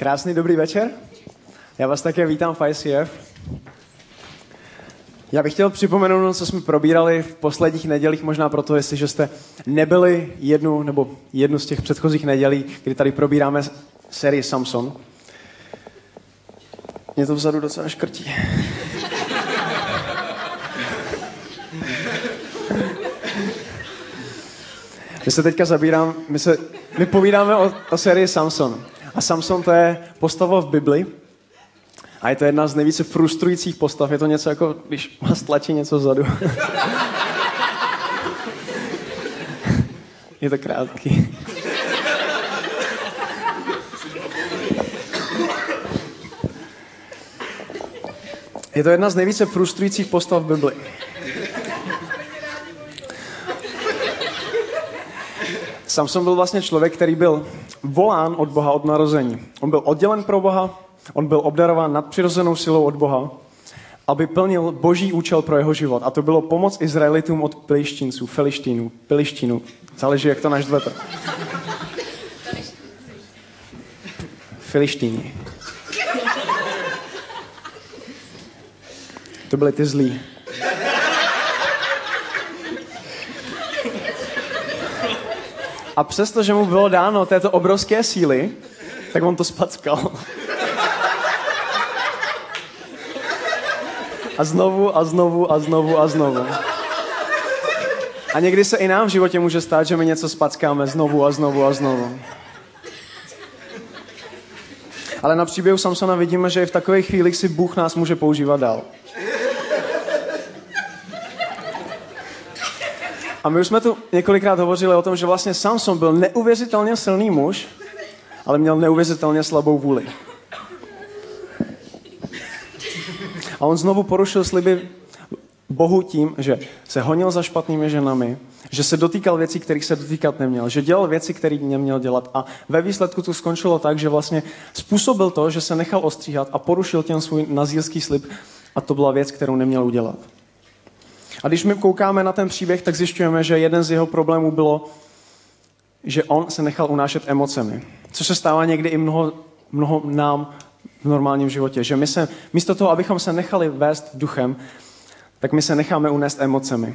Krásný dobrý večer. Já vás také vítám v ICF. Já bych chtěl připomenout, co jsme probírali v posledních nedělích, možná proto, jestliže jste nebyli jednu nebo jednu z těch předchozích nedělí, kdy tady probíráme sérii Samson. Mě to vzadu docela škrtí. My se teďka zabírám, my, se, my povídáme o, o sérii Samson. A Samson to je postava v Bibli. A je to jedna z nejvíce frustrujících postav. Je to něco jako, když vás tlačí něco vzadu. je to krátký. Je to jedna z nejvíce frustrujících postav v Bibli. Samson byl vlastně člověk, který byl volán od Boha od narození. On byl oddělen pro Boha, on byl obdarován nadpřirozenou silou od Boha, aby plnil boží účel pro jeho život. A to bylo pomoc Izraelitům od Pilištínců, Filištínů, Pilištínů. Záleží, jak to naštvete. Filištíni. To byly ty zlí. A přesto, že mu bylo dáno této obrovské síly, tak on to spackal. A znovu a znovu a znovu a znovu. A někdy se i nám v životě může stát, že my něco spackáme znovu a znovu a znovu. Ale na příběhu Samsona vidíme, že i v takových chvílích si Bůh nás může používat dál. A my už jsme tu několikrát hovořili o tom, že vlastně Samson byl neuvěřitelně silný muž, ale měl neuvěřitelně slabou vůli. A on znovu porušil sliby Bohu tím, že se honil za špatnými ženami, že se dotýkal věcí, kterých se dotýkat neměl, že dělal věci, které neměl dělat. A ve výsledku to skončilo tak, že vlastně způsobil to, že se nechal ostříhat a porušil ten svůj nazírský slib a to byla věc, kterou neměl udělat. A když my koukáme na ten příběh, tak zjišťujeme, že jeden z jeho problémů bylo, že on se nechal unášet emocemi. Což se stává někdy i mnoho, mnoho nám v normálním životě. Že my se, místo toho, abychom se nechali vést duchem, tak my se necháme unést emocemi.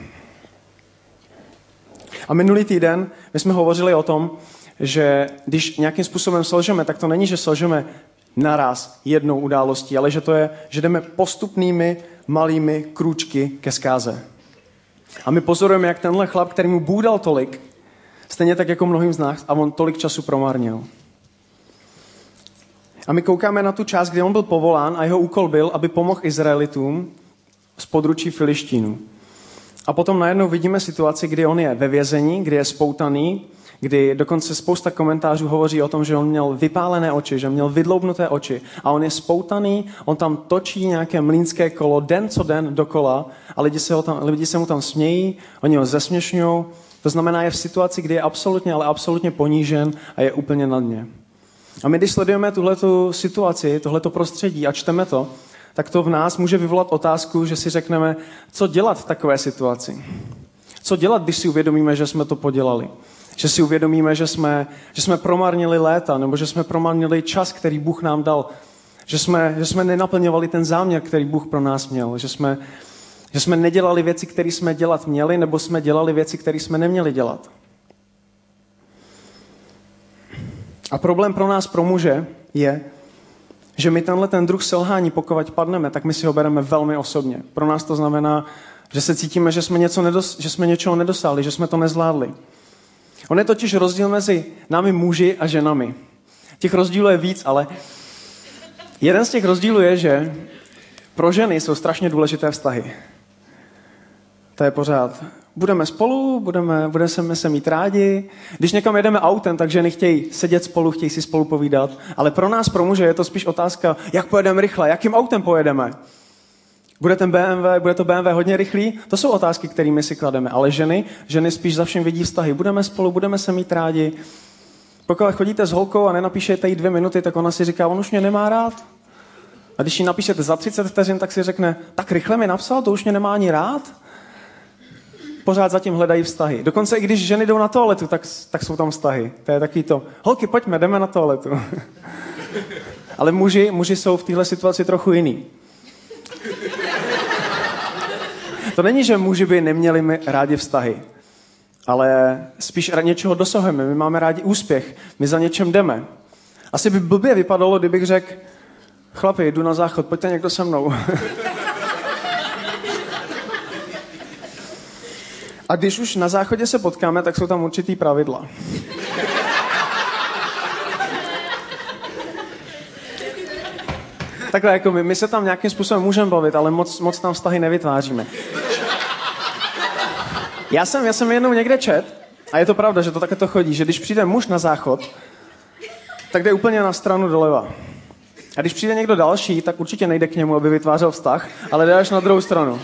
A minulý týden my jsme hovořili o tom, že když nějakým způsobem selžeme, tak to není, že selžeme naraz jednou událostí, ale že to je, že jdeme postupnými malými krůčky ke zkáze. A my pozorujeme, jak tenhle chlap, který mu Bůh dal tolik, stejně tak jako mnohým z nás, a on tolik času promarnil. A my koukáme na tu část, kde on byl povolán a jeho úkol byl, aby pomohl Izraelitům z područí Filištínu. A potom najednou vidíme situaci, kdy on je ve vězení, kdy je spoutaný, kdy dokonce spousta komentářů hovoří o tom, že on měl vypálené oči, že měl vydloubnuté oči a on je spoutaný, on tam točí nějaké mlínské kolo den co den dokola a lidi se, ho tam, lidi se mu tam smějí, oni ho zesměšňují. To znamená, je v situaci, kdy je absolutně, ale absolutně ponížen a je úplně na dně. A my, když sledujeme tuhletu situaci, tohleto prostředí a čteme to, tak to v nás může vyvolat otázku, že si řekneme, co dělat v takové situaci. Co dělat, když si uvědomíme, že jsme to podělali. Že si uvědomíme, že jsme, že jsme promarnili léta, nebo že jsme promarnili čas, který Bůh nám dal. Že jsme, že jsme nenaplňovali ten záměr, který Bůh pro nás měl. Že jsme, že jsme nedělali věci, které jsme dělat měli, nebo jsme dělali věci, které jsme neměli dělat. A problém pro nás, pro muže, je, že my tenhle ten druh selhání, pokud padneme, tak my si ho bereme velmi osobně. Pro nás to znamená, že se cítíme, že jsme, něco nedos, že jsme něčeho nedosáhli, že jsme to nezvládli. On je totiž rozdíl mezi námi muži a ženami. Těch rozdílů je víc, ale jeden z těch rozdílů je, že pro ženy jsou strašně důležité vztahy. To je pořád. Budeme spolu, budeme, budeme se mít rádi. Když někam jedeme autem, tak ženy chtějí sedět spolu, chtějí si spolu povídat. Ale pro nás, pro muže, je to spíš otázka, jak pojedeme rychle, jakým autem pojedeme. Bude ten BMW, bude to BMW hodně rychlý? To jsou otázky, kterými si klademe. Ale ženy, ženy spíš za všem vidí vztahy. Budeme spolu, budeme se mít rádi. Pokud chodíte s holkou a nenapíšete jí dvě minuty, tak ona si říká, on už mě nemá rád. A když jí napíšete za 30 vteřin, tak si řekne, tak rychle mi napsal, to už mě nemá ani rád. pořád zatím hledají vztahy. Dokonce i když ženy jdou na toaletu, tak, tak jsou tam vztahy. To je taky to, holky, pojďme, jdeme na toaletu. Ale muži, muži jsou v téhle situaci trochu jiný. To není, že muži by neměli rádi vztahy, ale spíš něčeho dosahujeme. My máme rádi úspěch, my za něčem jdeme. Asi by blbě vypadalo, kdybych řekl, chlapi, jdu na záchod, pojďte někdo se mnou. A když už na záchodě se potkáme, tak jsou tam určitý pravidla. Takhle jako my, my se tam nějakým způsobem můžeme bavit, ale moc, moc tam vztahy nevytváříme. Já jsem, já jsem jednou někde čet, a je to pravda, že to také to chodí, že když přijde muž na záchod, tak jde úplně na stranu doleva. A když přijde někdo další, tak určitě nejde k němu, aby vytvářel vztah, ale jde až na druhou stranu.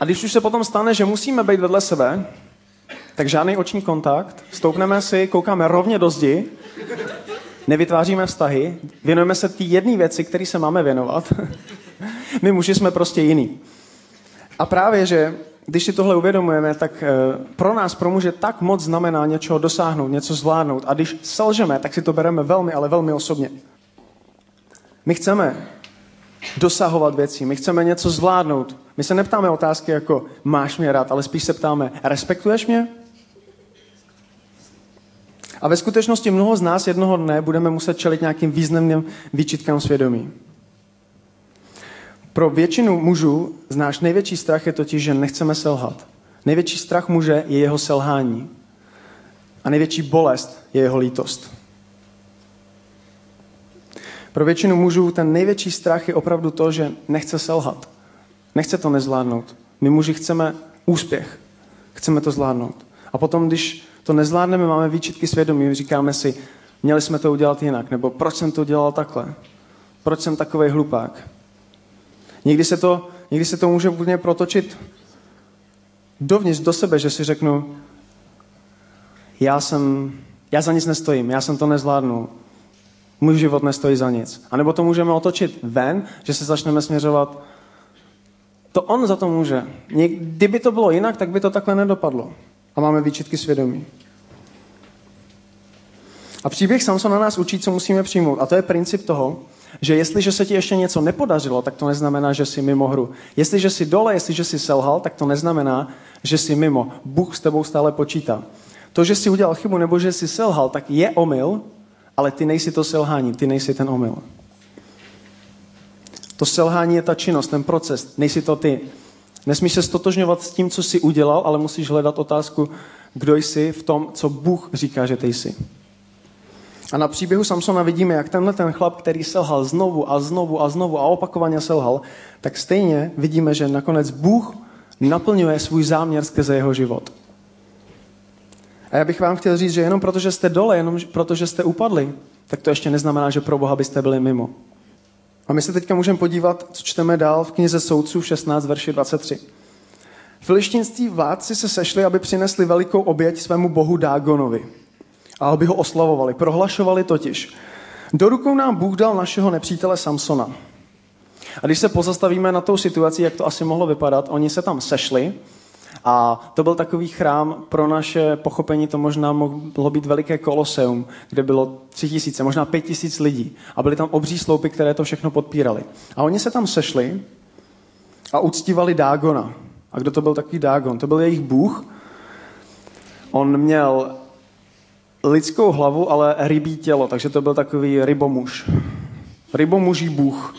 A když už se potom stane, že musíme být vedle sebe, tak žádný oční kontakt, stoupneme si, koukáme rovně do zdi, nevytváříme vztahy, věnujeme se té jedné věci, který se máme věnovat. My muži jsme prostě jiný. A právě, že když si tohle uvědomujeme, tak eh, pro nás, pro muže, tak moc znamená něčeho dosáhnout, něco zvládnout. A když selžeme, tak si to bereme velmi, ale velmi osobně. My chceme dosahovat věcí, my chceme něco zvládnout. My se neptáme otázky jako máš mě rád, ale spíš se ptáme, respektuješ mě? A ve skutečnosti mnoho z nás jednoho dne budeme muset čelit nějakým významným výčitkám svědomí. Pro většinu mužů náš největší strach je totiž, že nechceme selhat. Největší strach muže je jeho selhání. A největší bolest je jeho lítost. Pro většinu mužů ten největší strach je opravdu to, že nechce selhat. Nechce to nezvládnout. My muži chceme úspěch. Chceme to zvládnout. A potom, když to nezvládneme, máme výčitky svědomí, říkáme si, měli jsme to udělat jinak, nebo proč jsem to dělal takhle? Proč jsem takový hlupák? Někdy se to, někdy se to může úplně protočit dovnitř do sebe, že si řeknu, já jsem, já za nic nestojím, já jsem to nezvládnul. Můj život nestojí za nic. A nebo to můžeme otočit ven, že se začneme směřovat, to on za to může. Kdyby to bylo jinak, tak by to takhle nedopadlo. A máme výčitky svědomí. A příběh Samsona nás učí, co musíme přijmout. A to je princip toho, že jestliže se ti ještě něco nepodařilo, tak to neznamená, že jsi mimo hru. Jestliže jsi dole, jestliže jsi selhal, tak to neznamená, že jsi mimo. Bůh s tebou stále počítá. To, že jsi udělal chybu nebo že jsi selhal, tak je omyl, ale ty nejsi to selhání, ty nejsi ten omyl. To selhání je ta činnost, ten proces, nejsi to ty. Nesmíš se stotožňovat s tím, co jsi udělal, ale musíš hledat otázku, kdo jsi v tom, co Bůh říká, že ty jsi. A na příběhu Samsona vidíme, jak tenhle ten chlap, který selhal znovu a znovu a znovu a opakovaně selhal, tak stejně vidíme, že nakonec Bůh naplňuje svůj záměr skrze jeho život. A já bych vám chtěl říct, že jenom protože jste dole, jenom protože jste upadli, tak to ještě neznamená, že pro Boha byste byli mimo. A my se teďka můžeme podívat, co čteme dál v knize Soudců 16, verši 23. Filištinství vládci se sešli, aby přinesli velikou oběť svému bohu Dágonovi a aby ho oslavovali. Prohlašovali totiž, do rukou nám Bůh dal našeho nepřítele Samsona. A když se pozastavíme na tou situaci, jak to asi mohlo vypadat, oni se tam sešli a to byl takový chrám, pro naše pochopení to možná mohlo být veliké koloseum, kde bylo tři tisíce, možná pět tisíc lidí. A byly tam obří sloupy, které to všechno podpírali. A oni se tam sešli a uctívali Dágona. A kdo to byl takový Dágon? To byl jejich bůh. On měl lidskou hlavu, ale rybí tělo, takže to byl takový rybomuž. Rybomuží bůh.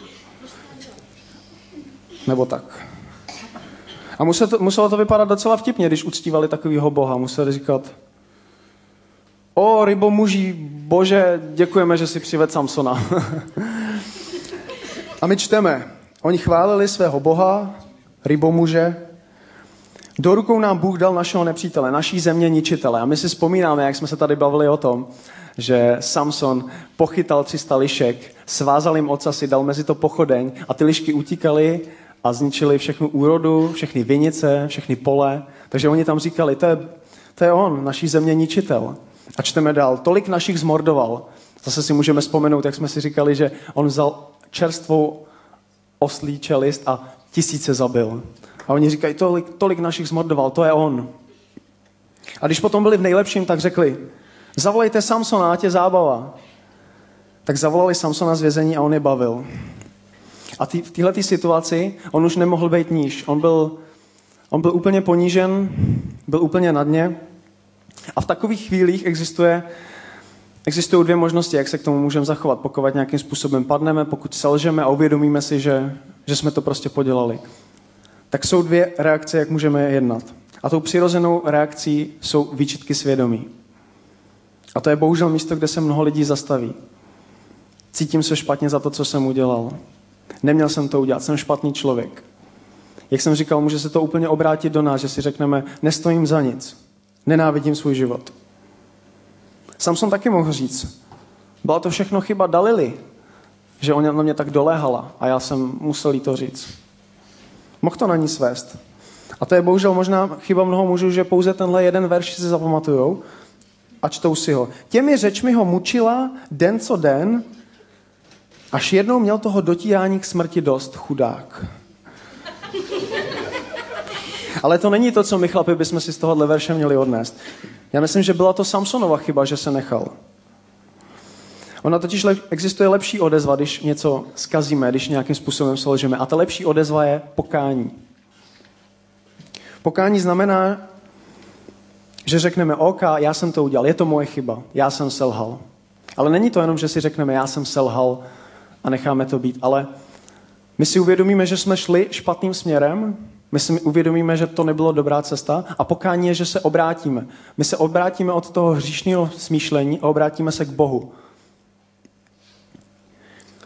Nebo tak. A muselo to, muselo to vypadat docela vtipně, když uctívali takového boha. Museli říkat, o rybomuží, bože, děkujeme, že si přived Samsona. A my čteme, oni chválili svého boha, rybomuže, do rukou nám Bůh dal našeho nepřítele, naší země ničitele. A my si vzpomínáme, jak jsme se tady bavili o tom, že Samson pochytal 300 lišek, svázal jim ocasy, dal mezi to pochodeň a ty lišky utíkaly a zničili všechnu úrodu, všechny vinice, všechny pole. Takže oni tam říkali, to je, to je on, naší země ničitel. A čteme dál, tolik našich zmordoval. Zase si můžeme vzpomenout, jak jsme si říkali, že on vzal čerstvou oslí čelist a tisíce zabil. A oni říkají, tolik, tolik našich zmordoval, to je on. A když potom byli v nejlepším, tak řekli, zavolejte Samsona, ať je zábava. Tak zavolali Samsona z vězení a on je bavil. A tý, v této situaci on už nemohl být níž. On byl, on byl úplně ponížen, byl úplně na dně. A v takových chvílích existuje, existují dvě možnosti, jak se k tomu můžeme zachovat. Pokud nějakým způsobem padneme, pokud selžeme a uvědomíme si, že, že jsme to prostě podělali. Tak jsou dvě reakce, jak můžeme jednat. A tou přirozenou reakcí jsou výčitky svědomí. A to je bohužel místo, kde se mnoho lidí zastaví. Cítím se špatně za to, co jsem udělal. Neměl jsem to udělat, jsem špatný člověk. Jak jsem říkal, může se to úplně obrátit do nás, že si řekneme, nestojím za nic, nenávidím svůj život. Samson taky mohl říct, byla to všechno chyba Dalily, že ona na mě tak doléhala a já jsem musel jí to říct. Mohl to na ní svést. A to je bohužel možná chyba mnoho mužů, že pouze tenhle jeden verš si zapamatujou a čtou si ho. Těmi řečmi ho mučila den co den, až jednou měl toho dotírání k smrti dost, chudák. Ale to není to, co my chlapi bychom si z tohohle verše měli odnést. Já myslím, že byla to Samsonova chyba, že se nechal. Ona totiž le- existuje lepší odezva, když něco skazíme, když nějakým způsobem selžeme. A ta lepší odezva je pokání. Pokání znamená, že řekneme, OK, já jsem to udělal, je to moje chyba, já jsem selhal. Ale není to jenom, že si řekneme, já jsem selhal a necháme to být, ale my si uvědomíme, že jsme šli špatným směrem, my si uvědomíme, že to nebylo dobrá cesta a pokání je, že se obrátíme. My se obrátíme od toho hříšného smýšlení a obrátíme se k Bohu.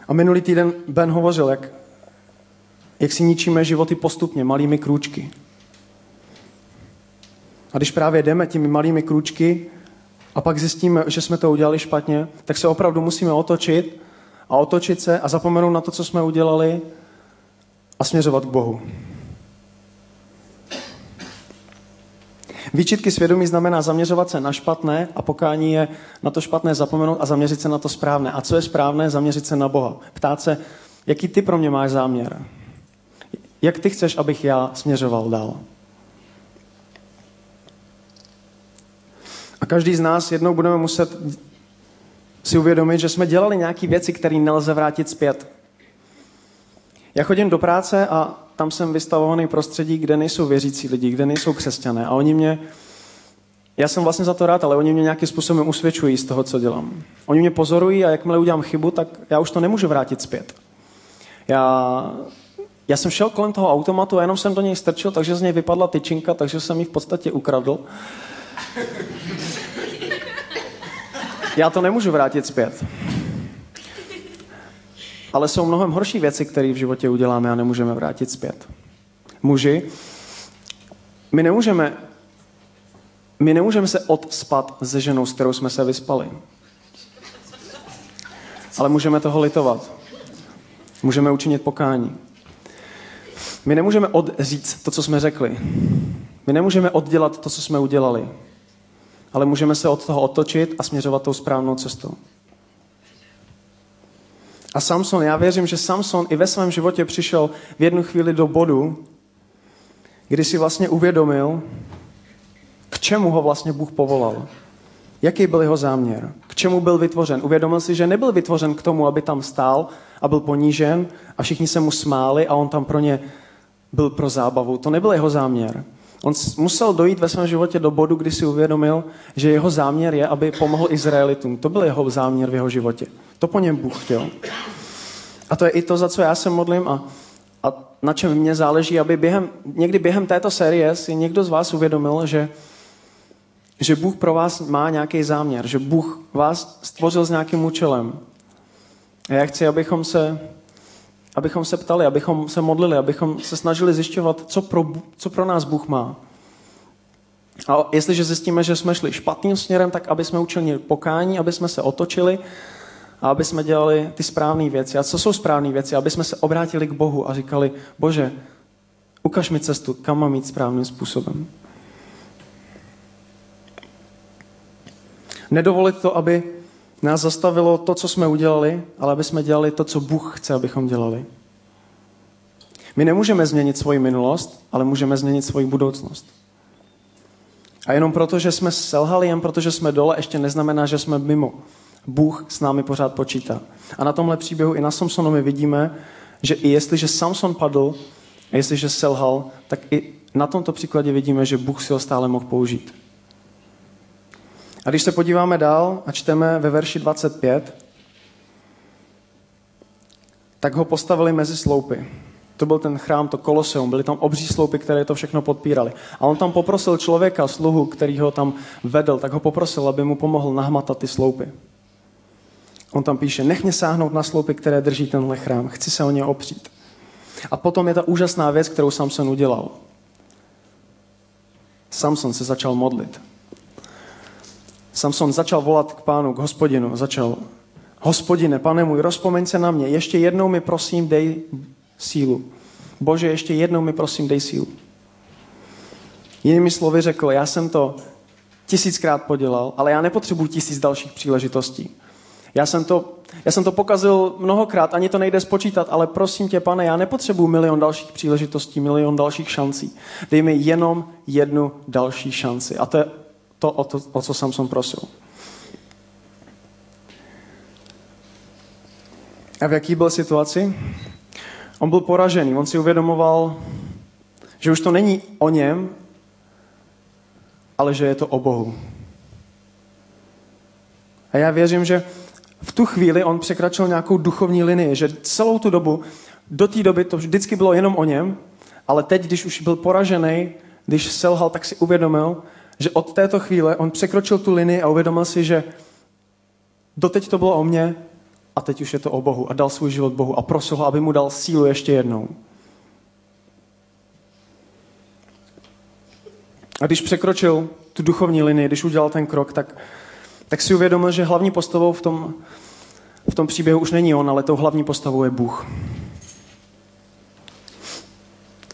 A minulý týden Ben hovořil, jak, jak si ničíme životy postupně, malými krůčky. A když právě jdeme těmi malými krůčky a pak zjistíme, že jsme to udělali špatně, tak se opravdu musíme otočit a otočit se a zapomenout na to, co jsme udělali a směřovat k Bohu. Výčitky svědomí znamená zaměřovat se na špatné a pokání je na to špatné zapomenout a zaměřit se na to správné. A co je správné? Zaměřit se na Boha. Ptát se, jaký ty pro mě máš záměr? Jak ty chceš, abych já směřoval dál? A každý z nás jednou budeme muset si uvědomit, že jsme dělali nějaké věci, které nelze vrátit zpět. Já chodím do práce a tam jsem vystavovaný prostředí, kde nejsou věřící lidi, kde nejsou křesťané. A oni mě, já jsem vlastně za to rád, ale oni mě nějakým způsobem usvědčují z toho, co dělám. Oni mě pozorují a jakmile udělám chybu, tak já už to nemůžu vrátit zpět. Já, já jsem šel kolem toho automatu a jenom jsem do něj strčil, takže z něj vypadla tyčinka, takže jsem ji v podstatě ukradl. Já to nemůžu vrátit zpět. Ale jsou mnohem horší věci, které v životě uděláme a nemůžeme vrátit zpět. Muži, my nemůžeme, my nemůžeme se odspat se ženou, s kterou jsme se vyspali. Ale můžeme toho litovat. Můžeme učinit pokání. My nemůžeme odříct to, co jsme řekli. My nemůžeme oddělat to, co jsme udělali. Ale můžeme se od toho otočit a směřovat tou správnou cestou. A Samson, já věřím, že Samson i ve svém životě přišel v jednu chvíli do bodu, kdy si vlastně uvědomil, k čemu ho vlastně Bůh povolal. Jaký byl jeho záměr? K čemu byl vytvořen? Uvědomil si, že nebyl vytvořen k tomu, aby tam stál a byl ponížen a všichni se mu smáli a on tam pro ně byl pro zábavu. To nebyl jeho záměr. On musel dojít ve svém životě do bodu, kdy si uvědomil, že jeho záměr je, aby pomohl Izraelitům. To byl jeho záměr v jeho životě. To po něm Bůh chtěl. A to je i to, za co já se modlím a, a na čem mě záleží, aby během, někdy během této série si někdo z vás uvědomil, že, že Bůh pro vás má nějaký záměr, že Bůh vás stvořil s nějakým účelem. A já chci, abychom se, abychom se ptali, abychom se modlili, abychom se snažili zjišťovat, co pro, co pro nás Bůh má. A jestliže zjistíme, že jsme šli špatným směrem, tak aby jsme učinili pokání, aby jsme se otočili a aby jsme dělali ty správné věci. A co jsou správné věci? Aby jsme se obrátili k Bohu a říkali, Bože, ukaž mi cestu, kam mám jít správným způsobem. Nedovolit to, aby nás zastavilo to, co jsme udělali, ale aby jsme dělali to, co Bůh chce, abychom dělali. My nemůžeme změnit svoji minulost, ale můžeme změnit svoji budoucnost. A jenom proto, že jsme selhali, jen proto, že jsme dole, ještě neznamená, že jsme mimo. Bůh s námi pořád počítá. A na tomhle příběhu i na Samsonovi vidíme, že i jestliže Samson padl, a jestliže selhal, tak i na tomto příkladě vidíme, že Bůh si ho stále mohl použít. A když se podíváme dál a čteme ve verši 25, tak ho postavili mezi sloupy. To byl ten chrám, to koloseum, byly tam obří sloupy, které to všechno podpírali. A on tam poprosil člověka, sluhu, který ho tam vedl, tak ho poprosil, aby mu pomohl nahmatat ty sloupy. On tam píše, nech mě sáhnout na sloupy, které drží tenhle chrám, chci se o ně opřít. A potom je ta úžasná věc, kterou Samson udělal. Samson se začal modlit. Samson začal volat k pánu, k hospodinu, začal, hospodine, pane můj, rozpomeň se na mě, ještě jednou mi prosím dej sílu. Bože, ještě jednou mi prosím dej sílu. Jinými slovy řekl, já jsem to tisíckrát podělal, ale já nepotřebuji tisíc dalších příležitostí. Já jsem, to, já jsem to pokazil mnohokrát, ani to nejde spočítat, ale prosím tě, pane, já nepotřebuji milion dalších příležitostí, milion dalších šancí. Dej mi jenom jednu další šanci. A to je to, o, to, o co Samson prosil. A v jaký byl situaci? On byl poražený, on si uvědomoval, že už to není o něm, ale že je to o Bohu. A já věřím, že v tu chvíli on překračil nějakou duchovní linii, že celou tu dobu, do té doby to vždycky bylo jenom o něm, ale teď, když už byl poražený, když selhal, tak si uvědomil, že od této chvíle on překročil tu linii a uvědomil si, že doteď to bylo o mně a teď už je to o Bohu a dal svůj život Bohu a prosil ho, aby mu dal sílu ještě jednou. A když překročil tu duchovní linii, když udělal ten krok, tak tak si uvědomil, že hlavní postavou v tom, v tom příběhu už není on, ale tou hlavní postavou je Bůh.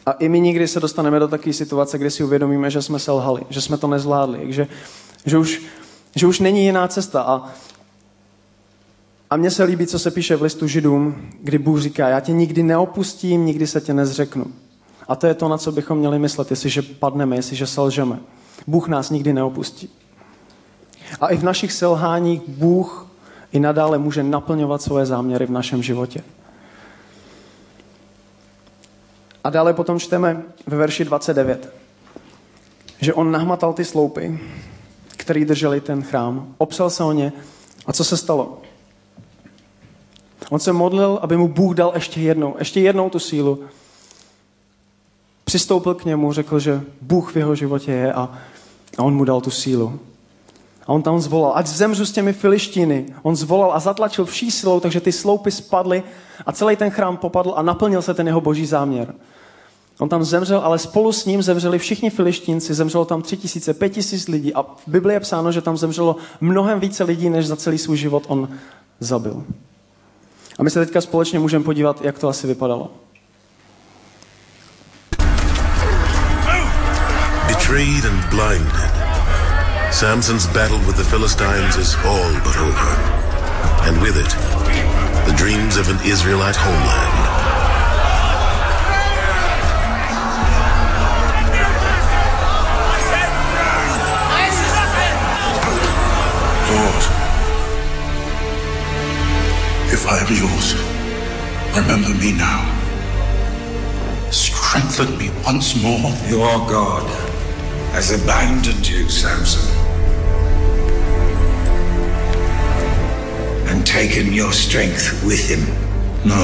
A i my nikdy se dostaneme do takové situace, kdy si uvědomíme, že jsme selhali, že jsme to nezvládli, že, že, už, že už není jiná cesta. A, a mně se líbí, co se píše v listu Židům, kdy Bůh říká, já tě nikdy neopustím, nikdy se tě nezřeknu. A to je to, na co bychom měli myslet, jestliže padneme, jestliže selžeme. Bůh nás nikdy neopustí. A i v našich selháních Bůh i nadále může naplňovat svoje záměry v našem životě. A dále potom čteme ve verši 29, že on nahmatal ty sloupy, které drželi ten chrám, opsal se o ně a co se stalo? On se modlil, aby mu Bůh dal ještě jednou, ještě jednou tu sílu. Přistoupil k němu, řekl, že Bůh v jeho životě je a, a on mu dal tu sílu. A on tam zvolal, ať zemřu s těmi filištíny. On zvolal a zatlačil vší silou, takže ty sloupy spadly a celý ten chrám popadl a naplnil se ten jeho boží záměr. On tam zemřel, ale spolu s ním zemřeli všichni filištínci, zemřelo tam tři tisíce, pět tisíc lidí a v Biblii je psáno, že tam zemřelo mnohem více lidí, než za celý svůj život on zabil. A my se teďka společně můžeme podívat, jak to asi vypadalo. Betrayed and blinded. Samson's battle with the Philistines is all but over. And with it, the dreams of an Israelite homeland. Lord, if I am yours, remember me now. Strengthen me once more. Your God has abandoned you, Samson. Taken your strength with him. No.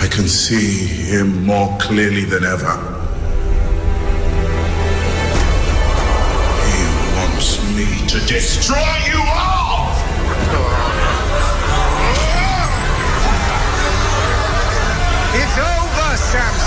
I can see him more clearly than ever. He wants me to destroy you all! It's over, Samson!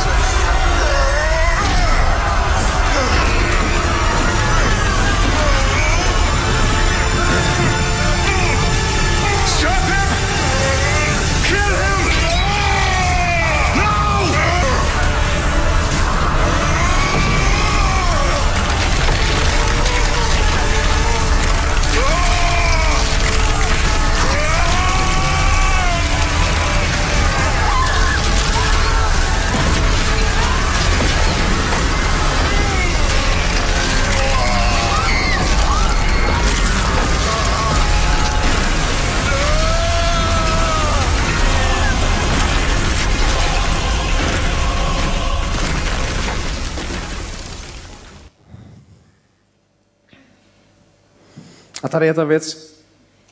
A tady je ta věc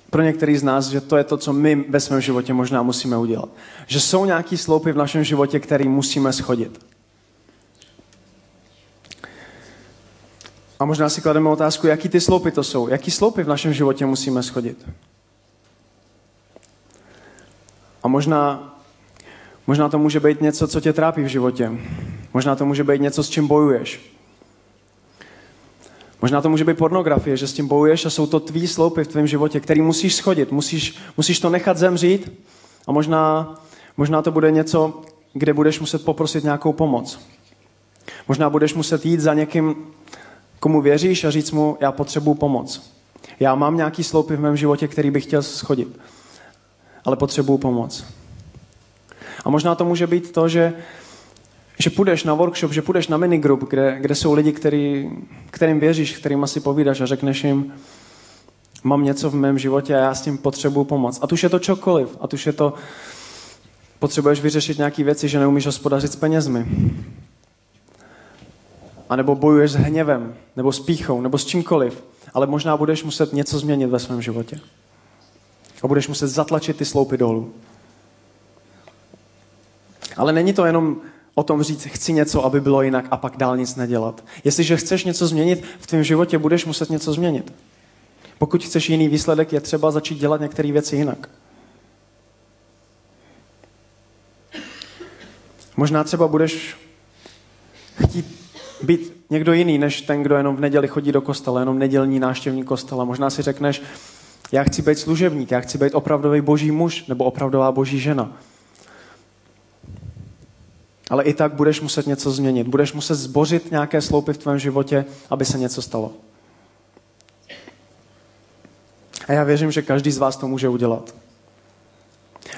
pro některý z nás, že to je to, co my ve svém životě možná musíme udělat. Že jsou nějaký sloupy v našem životě, který musíme schodit. A možná si klademe otázku, jaký ty sloupy to jsou. Jaký sloupy v našem životě musíme schodit. A možná, možná to může být něco, co tě trápí v životě. Možná to může být něco, s čím bojuješ. Možná to může být pornografie, že s tím bojuješ a jsou to tvý sloupy v tvém životě, který musíš schodit, musíš, musíš to nechat zemřít a možná, možná to bude něco, kde budeš muset poprosit nějakou pomoc. Možná budeš muset jít za někým, komu věříš a říct mu, já potřebuji pomoc. Já mám nějaký sloupy v mém životě, který bych chtěl schodit, ale potřebuji pomoc. A možná to může být to, že že půjdeš na workshop, že půjdeš na minigroup, kde, kde jsou lidi, který, kterým věříš, kterým asi povídáš a řekneš jim, mám něco v mém životě a já s tím potřebuju pomoc. A tuž je to čokoliv. A tuž je to, potřebuješ vyřešit nějaké věci, že neumíš hospodařit s penězmi. A nebo bojuješ s hněvem, nebo s píchou, nebo s čímkoliv. Ale možná budeš muset něco změnit ve svém životě. A budeš muset zatlačit ty sloupy dolů. Ale není to jenom o tom říct, chci něco, aby bylo jinak a pak dál nic nedělat. Jestliže chceš něco změnit, v tvém životě budeš muset něco změnit. Pokud chceš jiný výsledek, je třeba začít dělat některé věci jinak. Možná třeba budeš chtít být někdo jiný, než ten, kdo jenom v neděli chodí do kostela, jenom nedělní náštěvní kostela. Možná si řekneš, já chci být služebník, já chci být opravdový boží muž nebo opravdová boží žena. Ale i tak budeš muset něco změnit. Budeš muset zbořit nějaké sloupy v tvém životě, aby se něco stalo. A já věřím, že každý z vás to může udělat.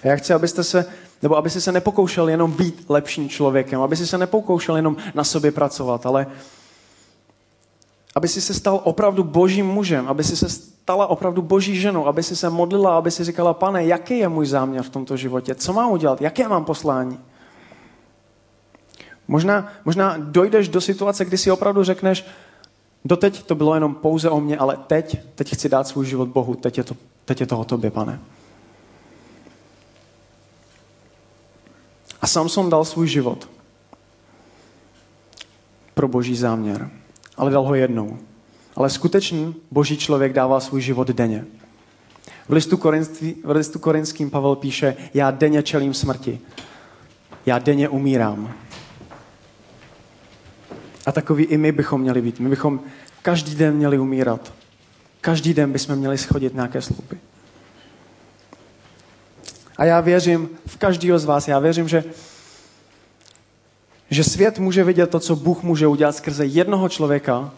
A já chci, abyste se, nebo aby si se nepokoušel jenom být lepším člověkem, aby si se nepokoušel jenom na sobě pracovat, ale aby si se stal opravdu božím mužem, aby si se stala opravdu boží ženou, aby si se modlila, aby si říkala, pane, jaký je můj záměr v tomto životě, co mám udělat, jaké mám poslání. Možná, možná dojdeš do situace, kdy si opravdu řekneš, doteď to bylo jenom pouze o mě, ale teď, teď chci dát svůj život Bohu, teď je to, teď je to o tobě, pane. A Samson dal svůj život pro boží záměr, ale dal ho jednou. Ale skutečný boží člověk dává svůj život denně. V listu, v listu korinským Pavel píše, já denně čelím smrti. Já denně umírám. A takový i my bychom měli být. My bychom každý den měli umírat. Každý den bychom měli schodit nějaké sloupy. A já věřím v každého z vás, já věřím, že, že svět může vidět to, co Bůh může udělat skrze jednoho člověka,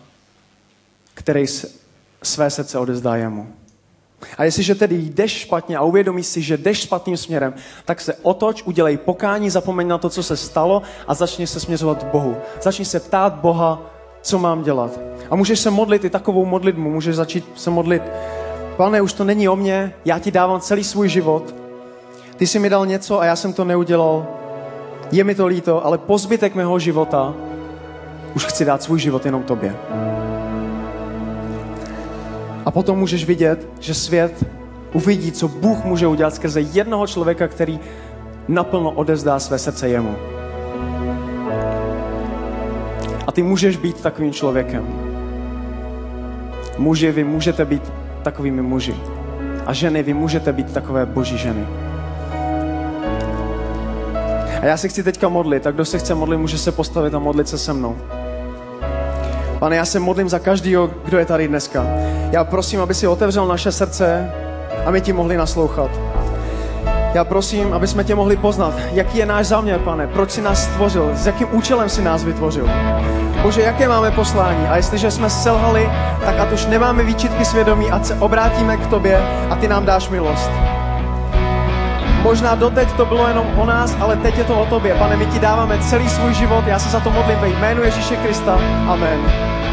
který své srdce odezdá jemu. A jestliže tedy jdeš špatně a uvědomíš si, že jdeš špatným směrem, tak se otoč, udělej pokání, zapomeň na to, co se stalo a začni se směřovat k Bohu. Začni se ptát Boha, co mám dělat. A můžeš se modlit i takovou modlitbu, můžeš začít se modlit. Pane, už to není o mně, já ti dávám celý svůj život. Ty jsi mi dal něco a já jsem to neudělal. Je mi to líto, ale po zbytek mého života už chci dát svůj život jenom tobě. A potom můžeš vidět, že svět uvidí, co Bůh může udělat skrze jednoho člověka, který naplno odezdá své srdce jemu. A ty můžeš být takovým člověkem. Muži, vy můžete být takovými muži. A ženy, vy můžete být takové boží ženy. A já se chci teďka modlit. A kdo se chce modlit, může se postavit a modlit se se mnou. Pane, já se modlím za každého, kdo je tady dneska. Já prosím, aby si otevřel naše srdce a my ti mohli naslouchat. Já prosím, aby jsme tě mohli poznat, jaký je náš záměr, pane, proč si nás stvořil, s jakým účelem si nás vytvořil. Bože, jaké máme poslání a jestliže jsme selhali, tak ať už nemáme výčitky svědomí, ať se obrátíme k tobě a ty nám dáš milost. Možná doteď to bylo jenom o nás, ale teď je to o tobě. Pane, my ti dáváme celý svůj život, já se za to modlím ve jménu Ježíše Krista. Amen.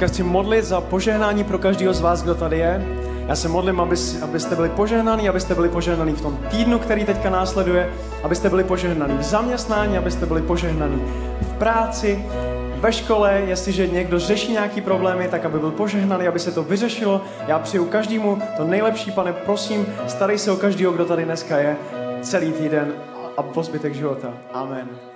Teďka chci modlit za požehnání pro každého z vás, kdo tady je. Já se modlím, aby, abyste byli požehnaní, abyste byli požehnaní v tom týdnu, který teďka následuje, abyste byli požehnaní v zaměstnání, abyste byli požehnaní v práci, ve škole, jestliže někdo řeší nějaký problémy, tak aby byl požehnaný, aby se to vyřešilo. Já přeju každému to nejlepší, pane, prosím, starej se o každého, kdo tady dneska je, celý týden a po zbytek života. Amen.